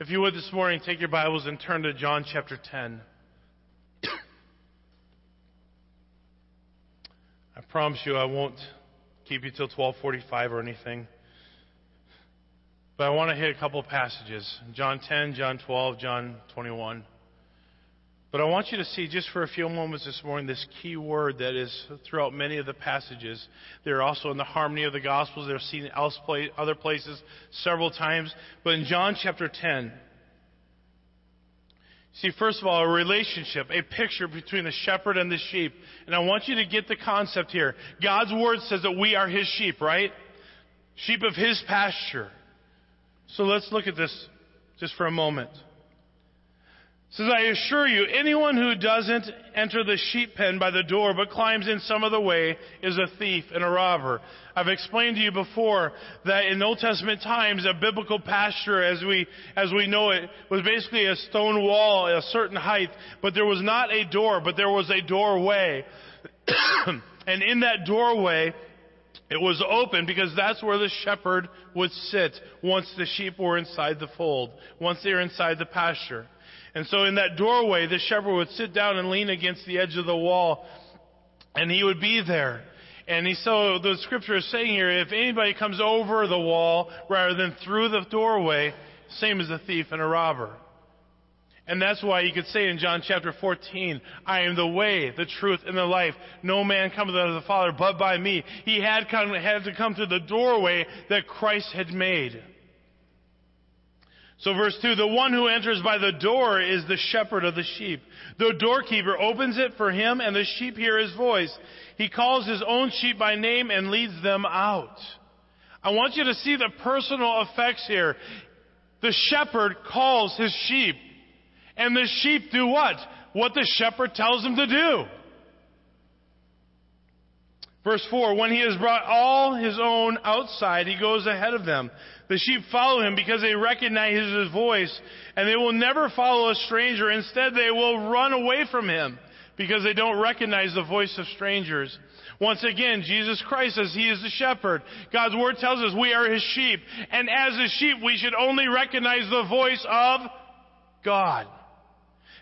If you would this morning, take your Bibles and turn to John chapter 10. I promise you I won't keep you till 1245 or anything. But I want to hit a couple passages. John 10, John 12, John 21. But I want you to see just for a few moments this morning this key word that is throughout many of the passages. They're also in the harmony of the Gospels. They're seen in other places several times. But in John chapter 10, see, first of all, a relationship, a picture between the shepherd and the sheep. And I want you to get the concept here. God's word says that we are his sheep, right? Sheep of his pasture. So let's look at this just for a moment says, I assure you, anyone who doesn't enter the sheep pen by the door but climbs in some other way is a thief and a robber. I've explained to you before that in Old Testament times, a biblical pasture as we, as we know it was basically a stone wall at a certain height, but there was not a door, but there was a doorway. and in that doorway, it was open because that's where the shepherd would sit once the sheep were inside the fold, once they were inside the pasture. And so in that doorway, the shepherd would sit down and lean against the edge of the wall, and he would be there. And he, so the scripture is saying here, if anybody comes over the wall rather than through the doorway, same as a thief and a robber. And that's why you could say in John chapter 14, I am the way, the truth, and the life. No man cometh unto the Father but by me. He had, come, had to come through the doorway that Christ had made. So verse 2, the one who enters by the door is the shepherd of the sheep. The doorkeeper opens it for him and the sheep hear his voice. He calls his own sheep by name and leads them out. I want you to see the personal effects here. The shepherd calls his sheep and the sheep do what? What the shepherd tells them to do. Verse 4, when he has brought all his own outside, he goes ahead of them. The sheep follow him because they recognize his voice, and they will never follow a stranger. Instead, they will run away from him because they don't recognize the voice of strangers. Once again, Jesus Christ says he is the shepherd. God's word tells us we are his sheep. And as his sheep, we should only recognize the voice of God.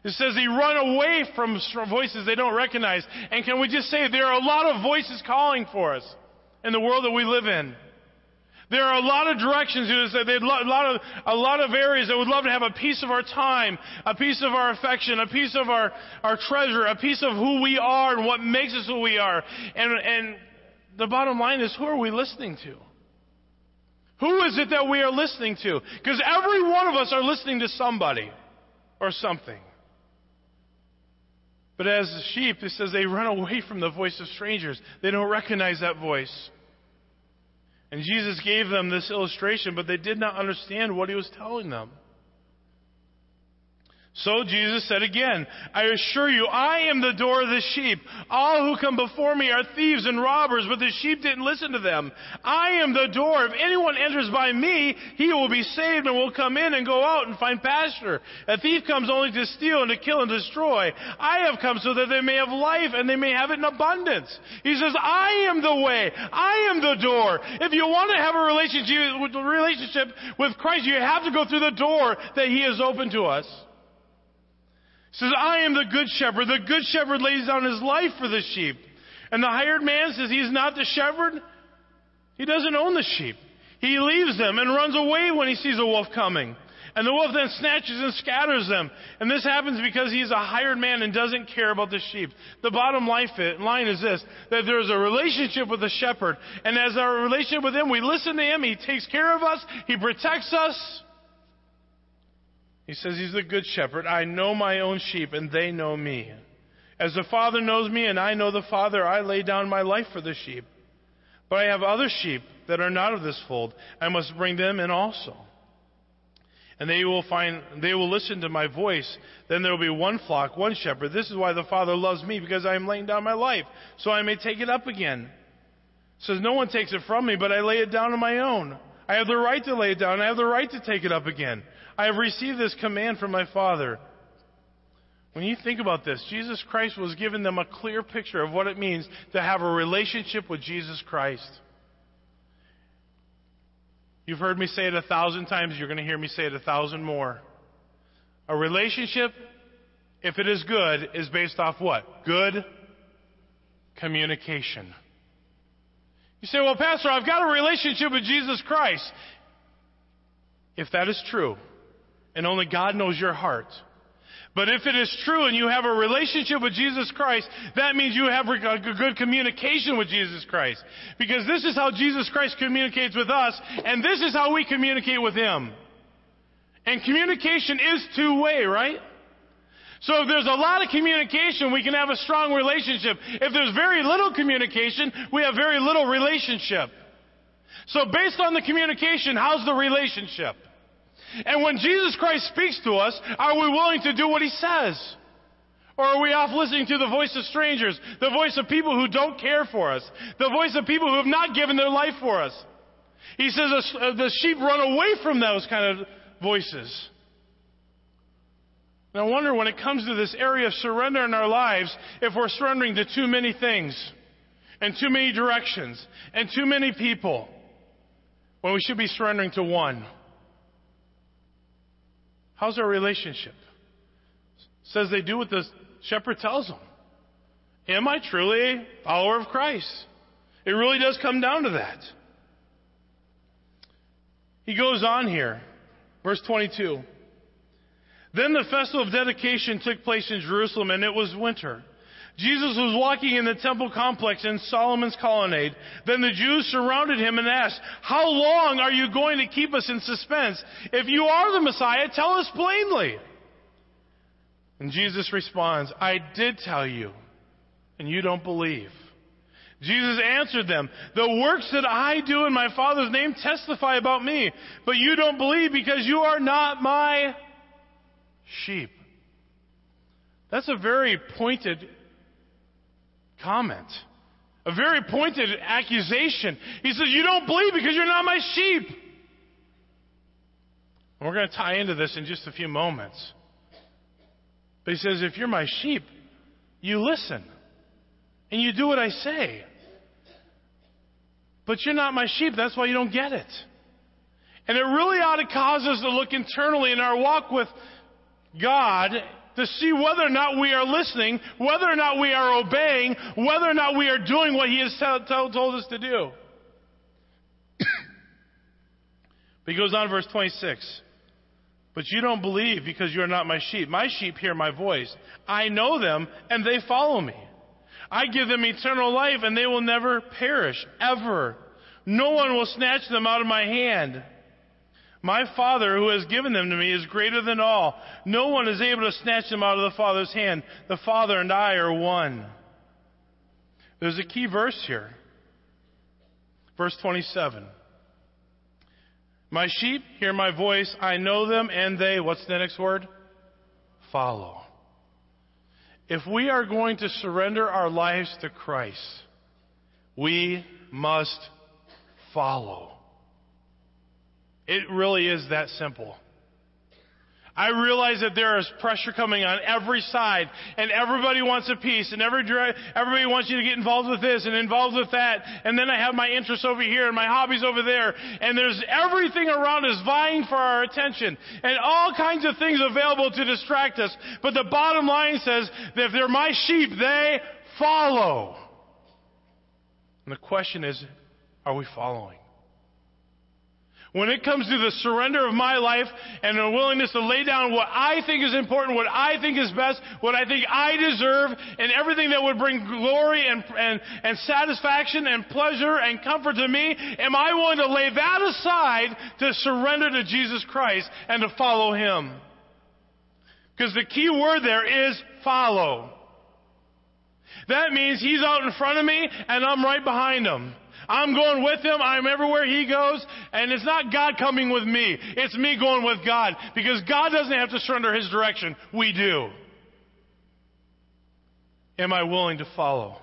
It says he run away from voices they don't recognize. And can we just say there are a lot of voices calling for us in the world that we live in? There are a lot of directions. There's a lot of, a lot of areas that would love to have a piece of our time, a piece of our affection, a piece of our, our treasure, a piece of who we are and what makes us who we are. And, and the bottom line is, who are we listening to? Who is it that we are listening to? Because every one of us are listening to somebody or something. But as the sheep, it says they run away from the voice of strangers. They don't recognize that voice. And Jesus gave them this illustration, but they did not understand what he was telling them. So Jesus said again, I assure you, I am the door of the sheep. All who come before me are thieves and robbers, but the sheep didn't listen to them. I am the door. If anyone enters by me, he will be saved and will come in and go out and find pasture. A thief comes only to steal and to kill and destroy. I have come so that they may have life and they may have it in abundance. He says, I am the way. I am the door. If you want to have a relationship, with Christ, you have to go through the door that he has opened to us says, I am the good shepherd. The good shepherd lays down his life for the sheep. And the hired man says he's not the shepherd. He doesn't own the sheep. He leaves them and runs away when he sees a wolf coming. And the wolf then snatches and scatters them. And this happens because he's a hired man and doesn't care about the sheep. The bottom line is this, that there's a relationship with the shepherd. And as our relationship with him, we listen to him, he takes care of us, he protects us, he says he's the good shepherd. I know my own sheep and they know me. As the Father knows me and I know the Father, I lay down my life for the sheep. But I have other sheep that are not of this fold. I must bring them in also. And they will find, they will listen to my voice. Then there will be one flock, one shepherd. This is why the Father loves me, because I am laying down my life, so I may take it up again. Says, no one takes it from me, but I lay it down on my own. I have the right to lay it down. I have the right to take it up again. I have received this command from my Father. When you think about this, Jesus Christ was giving them a clear picture of what it means to have a relationship with Jesus Christ. You've heard me say it a thousand times, you're going to hear me say it a thousand more. A relationship, if it is good, is based off what? Good communication. You say, well, Pastor, I've got a relationship with Jesus Christ. If that is true, and only God knows your heart, but if it is true and you have a relationship with Jesus Christ, that means you have a good communication with Jesus Christ. Because this is how Jesus Christ communicates with us, and this is how we communicate with Him. And communication is two way, right? So if there's a lot of communication, we can have a strong relationship. If there's very little communication, we have very little relationship. So based on the communication, how's the relationship? And when Jesus Christ speaks to us, are we willing to do what he says? Or are we off listening to the voice of strangers, the voice of people who don't care for us, the voice of people who have not given their life for us? He says uh, the sheep run away from those kind of voices. I wonder when it comes to this area of surrender in our lives, if we're surrendering to too many things, and too many directions, and too many people, when we should be surrendering to one. How's our relationship? says they do what the shepherd tells them. Am I truly a follower of Christ? It really does come down to that. He goes on here, verse 22. Then the festival of dedication took place in Jerusalem, and it was winter. Jesus was walking in the temple complex in Solomon's colonnade. Then the Jews surrounded him and asked, How long are you going to keep us in suspense? If you are the Messiah, tell us plainly. And Jesus responds, I did tell you, and you don't believe. Jesus answered them, The works that I do in my Father's name testify about me, but you don't believe because you are not my sheep. That's a very pointed comment. A very pointed accusation. He says, You don't believe because you're not my sheep. And we're going to tie into this in just a few moments. But he says, If you're my sheep, you listen and you do what I say. But you're not my sheep, that's why you don't get it. And it really ought to cause us to look internally in our walk with God to see whether or not we are listening, whether or not we are obeying, whether or not we are doing what He has told us to do. but he goes on, verse 26. But you don't believe because you are not my sheep. My sheep hear my voice. I know them and they follow me. I give them eternal life and they will never perish, ever. No one will snatch them out of my hand. My Father who has given them to me is greater than all. No one is able to snatch them out of the Father's hand. The Father and I are one. There's a key verse here. Verse 27. My sheep hear my voice. I know them and they, what's the next word? Follow. If we are going to surrender our lives to Christ, we must follow. It really is that simple. I realize that there is pressure coming on every side, and everybody wants a piece, and every, everybody wants you to get involved with this and involved with that, and then I have my interests over here and my hobbies over there, and there's everything around us vying for our attention, and all kinds of things available to distract us. But the bottom line says that if they're my sheep, they follow. And the question is, are we following? When it comes to the surrender of my life and a willingness to lay down what I think is important, what I think is best, what I think I deserve, and everything that would bring glory and, and, and satisfaction and pleasure and comfort to me, am I willing to lay that aside to surrender to Jesus Christ and to follow Him? Because the key word there is follow. That means He's out in front of me and I'm right behind Him. I'm going with him. I'm everywhere he goes. And it's not God coming with me. It's me going with God. Because God doesn't have to surrender his direction. We do. Am I willing to follow?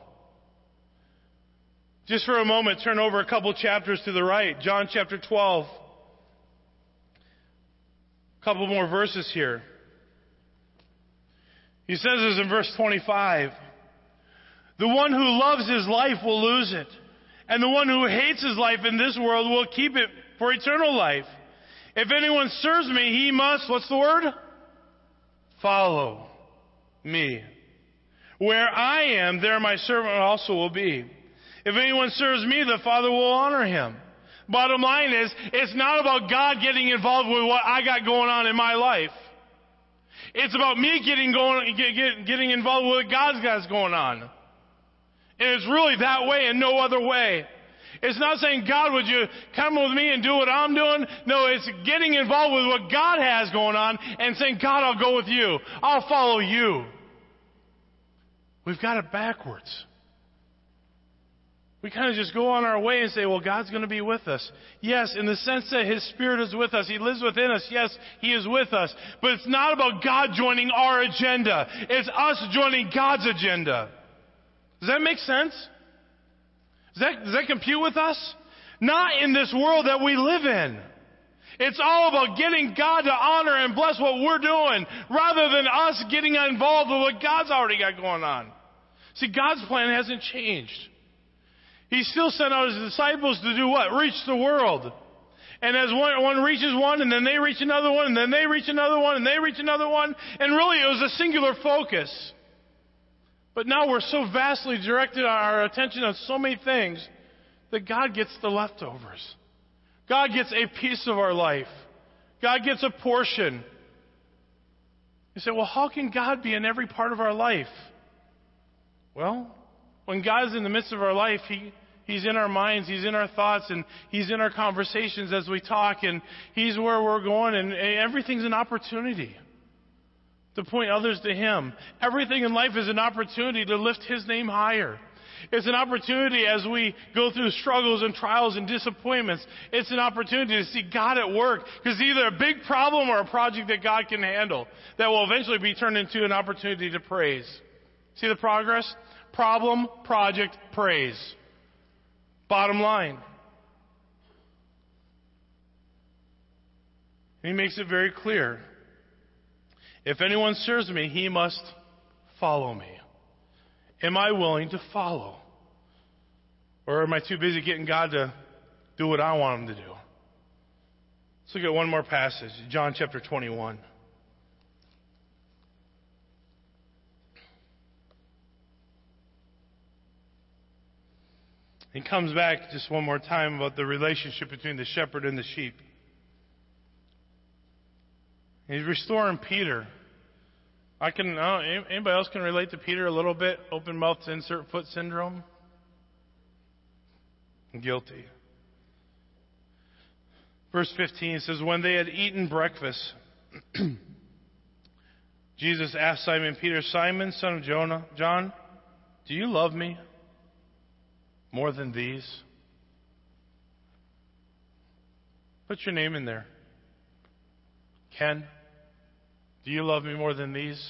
Just for a moment, turn over a couple chapters to the right. John chapter 12. A couple more verses here. He says this in verse 25. The one who loves his life will lose it. And the one who hates his life in this world will keep it for eternal life. If anyone serves me, he must, what's the word? follow me. Where I am, there my servant also will be. If anyone serves me, the Father will honor him. Bottom line is, it's not about God getting involved with what I got going on in my life. It's about me getting going, get, getting involved with what God's got going on. And it's really that way and no other way. It's not saying, God, would you come with me and do what I'm doing? No, it's getting involved with what God has going on and saying, God, I'll go with you. I'll follow you. We've got it backwards. We kind of just go on our way and say, well, God's going to be with us. Yes, in the sense that His Spirit is with us. He lives within us. Yes, He is with us. But it's not about God joining our agenda. It's us joining God's agenda. Does that make sense? Does that, does that compute with us? Not in this world that we live in. It's all about getting God to honor and bless what we're doing rather than us getting involved with what God's already got going on. See, God's plan hasn't changed. He still sent out his disciples to do what? Reach the world. And as one, one reaches one, and then they reach another one, and then they reach another one, and they reach another one, and really it was a singular focus. But now we're so vastly directed our attention on so many things that God gets the leftovers. God gets a piece of our life. God gets a portion. You say, well, how can God be in every part of our life? Well, when God is in the midst of our life, He, He's in our minds, He's in our thoughts, and He's in our conversations as we talk, and He's where we're going, and everything's an opportunity to point others to Him. Everything in life is an opportunity to lift His name higher. It's an opportunity as we go through struggles and trials and disappointments. It's an opportunity to see God at work because either a big problem or a project that God can handle that will eventually be turned into an opportunity to praise. See the progress? Problem, project, praise. Bottom line. He makes it very clear. If anyone serves me, he must follow me. Am I willing to follow? Or am I too busy getting God to do what I want him to do? Let's look at one more passage, John chapter 21. He comes back just one more time about the relationship between the shepherd and the sheep. He's restoring Peter. I can. Anybody else can relate to Peter a little bit? Open mouth to insert foot syndrome. Guilty. Verse 15 says, When they had eaten breakfast, Jesus asked Simon Peter, Simon, son of Jonah, John, do you love me? more than these? Put your name in there. Ken, do you love me more than these?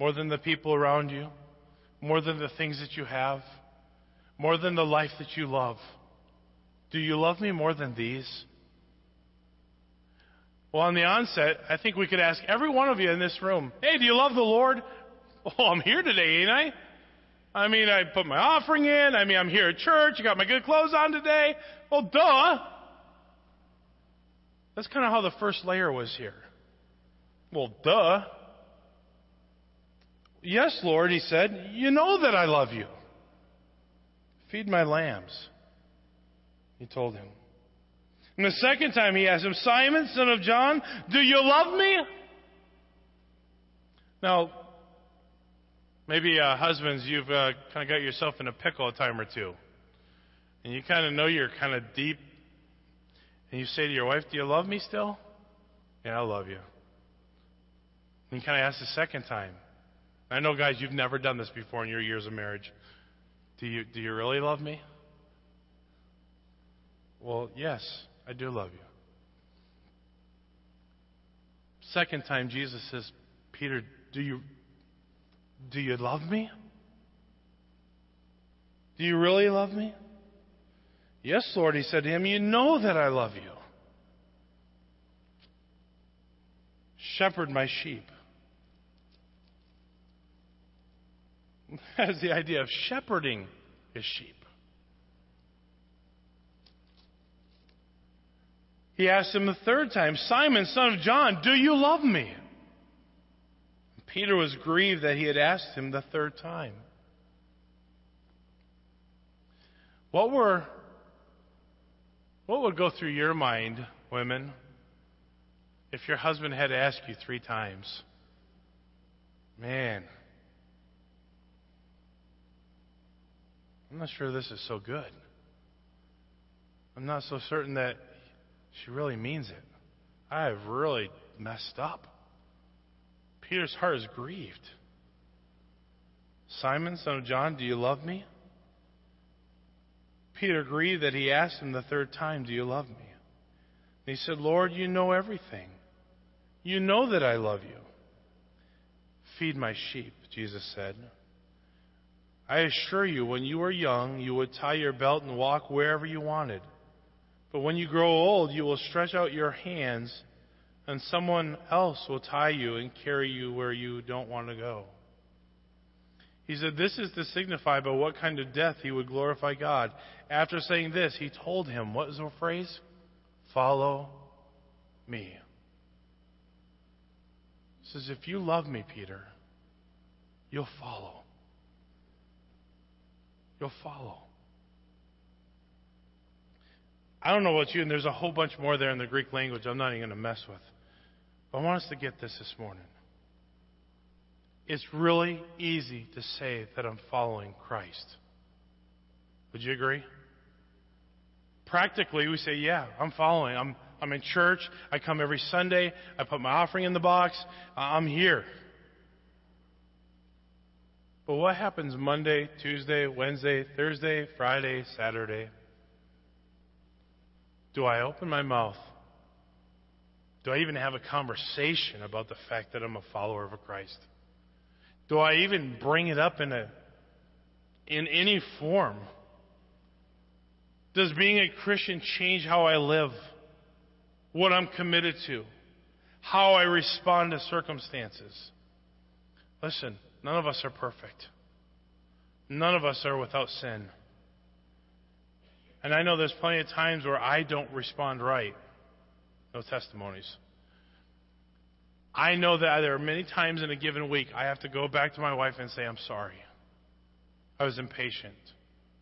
More than the people around you? More than the things that you have? More than the life that you love? Do you love me more than these? Well, on the onset, I think we could ask every one of you in this room, hey, do you love the Lord? Oh, I'm here today, ain't I? I mean, I put my offering in. I mean, I'm here at church. I got my good clothes on today. Well, duh. That's kind of how the first layer was here. Well, duh. Yes, Lord, he said, you know that I love you. Feed my lambs. He told him. And the second time he asked him, Simon, son of John, do you love me? Now, Maybe uh, husbands, you've uh, kind of got yourself in a pickle a time or two. And you kind of know you're kind of deep. And you say to your wife, Do you love me still? Yeah, I love you. And kind of ask the second time. I know, guys, you've never done this before in your years of marriage. Do you, do you really love me? Well, yes, I do love you. Second time, Jesus says, Peter, do you, do you love me? Do you really love me? Yes, Lord, he said to him, You know that I love you. Shepherd my sheep. That is the idea of shepherding his sheep. He asked him the third time, Simon, son of John, do you love me? Peter was grieved that he had asked him the third time. What were what would go through your mind, women, if your husband had asked you three times? Man, I'm not sure this is so good. I'm not so certain that she really means it. I have really messed up. Peter's heart is grieved. Simon, son of John, do you love me? Peter grieved that he asked him the third time, Do you love me? And he said, Lord, you know everything. You know that I love you. Feed my sheep, Jesus said. I assure you, when you were young, you would tie your belt and walk wherever you wanted. But when you grow old, you will stretch out your hands, and someone else will tie you and carry you where you don't want to go. He said, This is to signify by what kind of death he would glorify God. After saying this, he told him, What was the phrase? Follow me. He says, If you love me, Peter, you'll follow. You'll follow. I don't know about you, and there's a whole bunch more there in the Greek language I'm not even going to mess with. But I want us to get this this morning. It's really easy to say that I'm following Christ. Would you agree? Practically, we say, yeah, I'm following. I'm, I'm in church. I come every Sunday. I put my offering in the box. I'm here. But what happens Monday, Tuesday, Wednesday, Thursday, Friday, Saturday? Do I open my mouth? Do I even have a conversation about the fact that I'm a follower of Christ? Do I even bring it up in a in any form? Does being a Christian change how I live? What I'm committed to? How I respond to circumstances? Listen, none of us are perfect. None of us are without sin. And I know there's plenty of times where I don't respond right. No testimonies. I know that there are many times in a given week I have to go back to my wife and say, I'm sorry. I was impatient.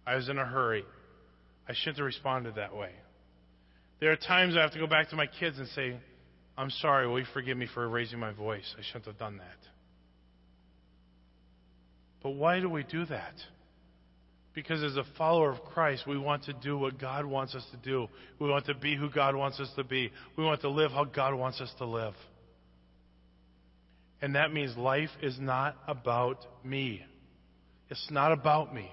I was in a hurry. I shouldn't have responded that way. There are times I have to go back to my kids and say, I'm sorry, will you forgive me for raising my voice? I shouldn't have done that. But why do we do that? Because as a follower of Christ, we want to do what God wants us to do. We want to be who God wants us to be. We want to live how God wants us to live. And that means life is not about me. It's not about me.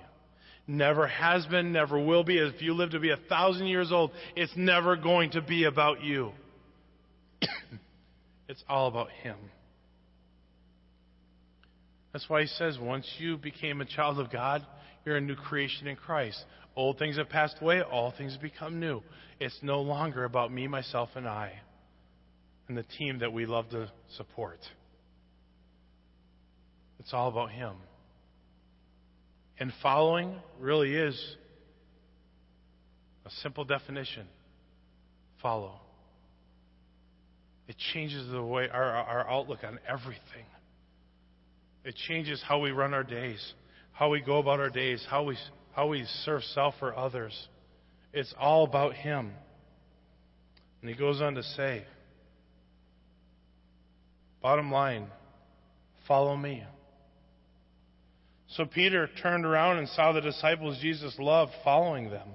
Never has been, never will be. If you live to be a thousand years old, it's never going to be about you. it's all about Him. That's why He says once you became a child of God, you're a new creation in Christ. Old things have passed away, all things have become new. It's no longer about me, myself, and I, and the team that we love to support. It's all about Him. And following really is a simple definition follow. It changes the way our, our outlook on everything. It changes how we run our days, how we go about our days, how we, how we serve self or others. It's all about Him. And he goes on to say, bottom line, follow me. So Peter turned around and saw the disciples Jesus loved following them.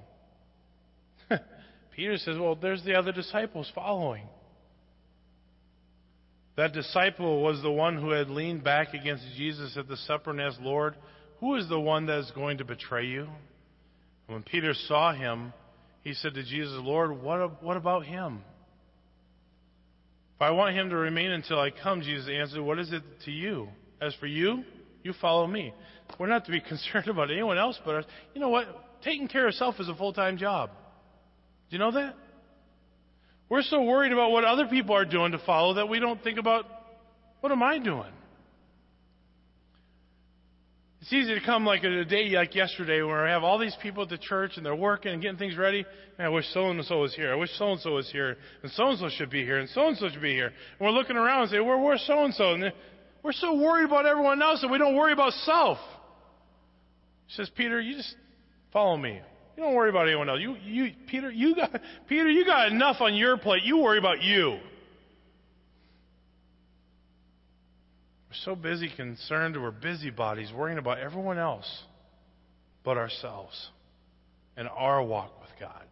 Peter says, Well, there's the other disciples following. That disciple was the one who had leaned back against Jesus at the supper and asked, Lord, who is the one that is going to betray you? And when Peter saw him, he said to Jesus, Lord, what, what about him? If I want him to remain until I come, Jesus answered, What is it to you? As for you, you follow me. We're not to be concerned about anyone else but us. You know what? Taking care of self is a full time job. Do you know that? We're so worried about what other people are doing to follow that we don't think about what am I doing? It's easy to come like a day like yesterday where I have all these people at the church and they're working and getting things ready. Man, I wish so and so was here. I wish so and so was here. And so and so should be here. And so and so should be here. And we're looking around and say, where, where's so and so? And We're so worried about everyone else that we don't worry about self. He says, Peter, you just follow me. You don't worry about anyone else. You, you, Peter, you got, Peter, you got enough on your plate. You worry about you. We're so busy, concerned, we're busybodies, worrying about everyone else but ourselves and our walk with God.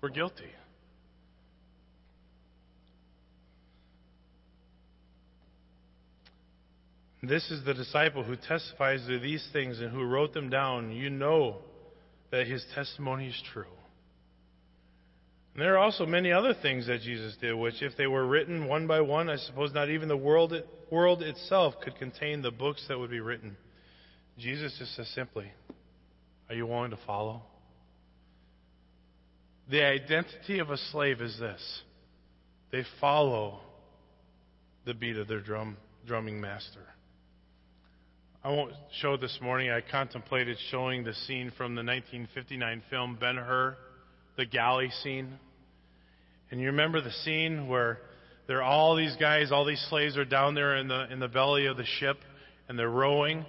We're guilty. This is the disciple who testifies to these things and who wrote them down. You know that his testimony is true. And there are also many other things that Jesus did, which, if they were written one by one, I suppose not even the world, world itself could contain the books that would be written. Jesus just says simply, Are you willing to follow? The identity of a slave is this they follow the beat of their drum, drumming master. I won't show this morning. I contemplated showing the scene from the 1959 film Ben Hur, the galley scene. And you remember the scene where there are all these guys, all these slaves are down there in the in the belly of the ship, and they're rowing.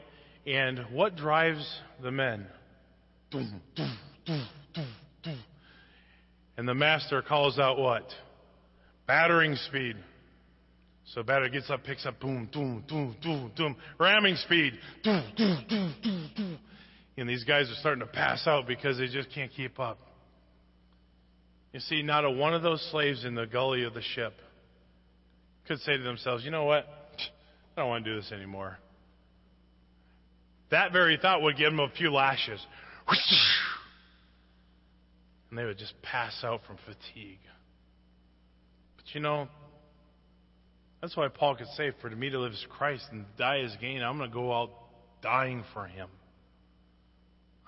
And what drives the men? And the master calls out what? Battering speed. So batter gets up, picks up, boom, boom, boom, boom, boom, ramming speed, boom, boom, boom, boom, boom. And these guys are starting to pass out because they just can't keep up. You see, not a one of those slaves in the galley of the ship could say to themselves, you know what? I don't want to do this anymore. That very thought would give them a few lashes. And they would just pass out from fatigue. But you know, that's why Paul could say, For me to live is Christ and die is gain. I'm going to go out dying for him.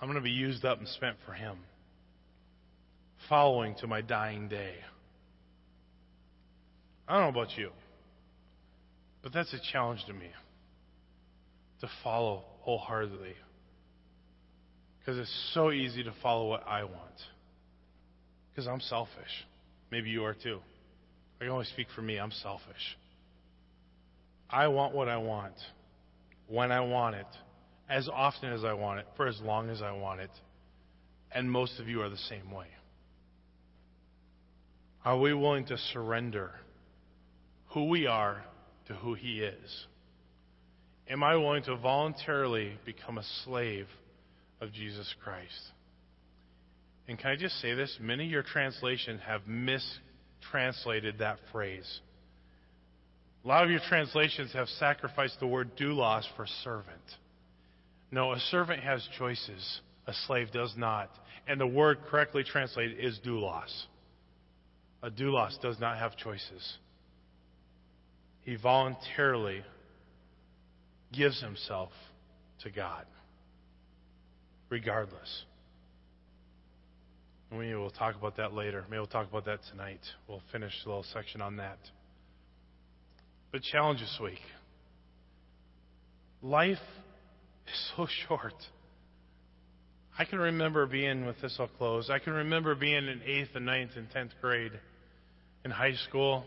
I'm going to be used up and spent for him, following to my dying day. I don't know about you, but that's a challenge to me to follow wholeheartedly. Because it's so easy to follow what I want. Because I'm selfish. Maybe you are too. I can only speak for me. I'm selfish. I want what I want, when I want it, as often as I want it, for as long as I want it. And most of you are the same way. Are we willing to surrender who we are to who He is? Am I willing to voluntarily become a slave of Jesus Christ? And can I just say this? Many of your translations have mistranslated that phrase. A lot of your translations have sacrificed the word doulos for servant. No, a servant has choices. A slave does not. And the word correctly translated is doulos. A doulos does not have choices. He voluntarily gives himself to God, regardless. We will talk about that later. Maybe we'll talk about that tonight. We'll finish a little section on that. But challenge this week. Life is so short. I can remember being, with this I'll close, I can remember being in 8th and ninth and 10th grade in high school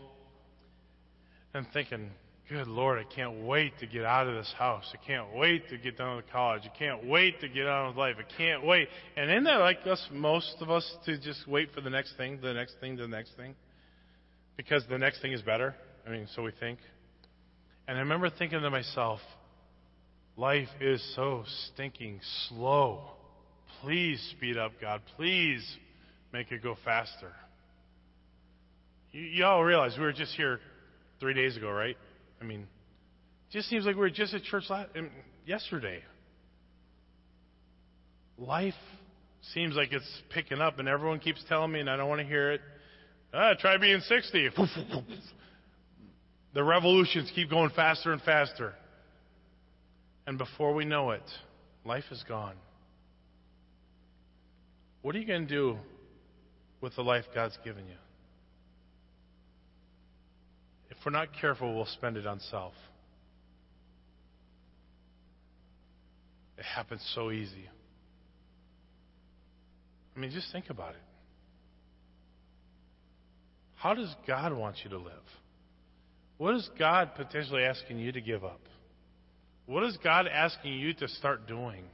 and thinking, good Lord, I can't wait to get out of this house. I can't wait to get done with college. I can't wait to get on with life. I can't wait. And isn't that like us, most of us, to just wait for the next thing, the next thing, the next thing? Because the next thing is better? I mean, so we think. And I remember thinking to myself, life is so stinking slow. Please speed up, God. Please make it go faster. You, you all realize we were just here three days ago, right? I mean, it just seems like we were just at church last, um, yesterday. Life seems like it's picking up, and everyone keeps telling me, and I don't want to hear it. Ah, try being 60. the revolutions keep going faster and faster. And before we know it, life is gone. What are you going to do with the life God's given you? If we're not careful, we'll spend it on self. It happens so easy. I mean, just think about it. How does God want you to live? What is God potentially asking you to give up? What is God asking you to start doing?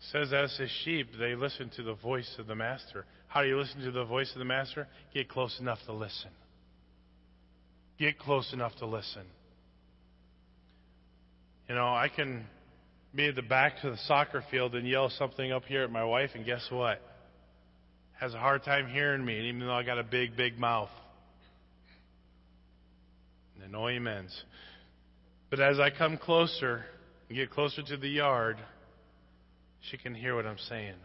It says as his sheep, they listen to the voice of the master. How do you listen to the voice of the master? Get close enough to listen. Get close enough to listen. You know, I can be at the back of the soccer field and yell something up here at my wife, and guess what? Has a hard time hearing me, even though I got a big, big mouth. And no amens. But as I come closer and get closer to the yard, she can hear what I'm saying.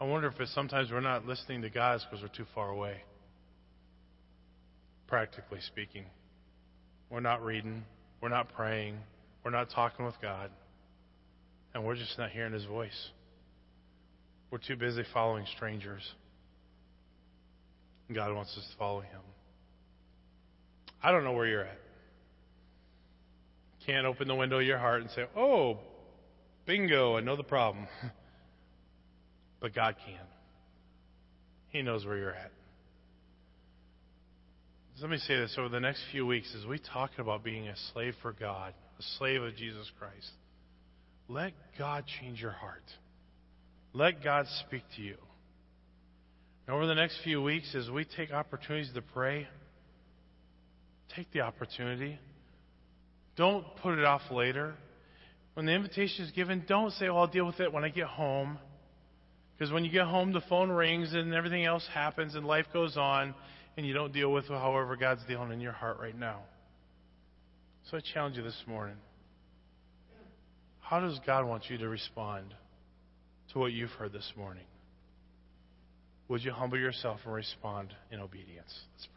I wonder if sometimes we're not listening to God because we're too far away. Practically speaking. We're not reading. We're not praying. We're not talking with God. And we're just not hearing His voice. We're too busy following strangers. God wants us to follow Him. I don't know where you're at. Can't open the window of your heart and say, oh, bingo, I know the problem. but God can. He knows where you're at. Let me say this over the next few weeks as we talk about being a slave for God, a slave of Jesus Christ. Let God change your heart. Let God speak to you. Over the next few weeks, as we take opportunities to pray, take the opportunity. Don't put it off later. When the invitation is given, don't say, Oh, I'll deal with it when I get home. Because when you get home, the phone rings and everything else happens and life goes on, and you don't deal with however God's dealing in your heart right now. So I challenge you this morning. How does God want you to respond to what you've heard this morning? Would you humble yourself and respond in obedience? Let's pray.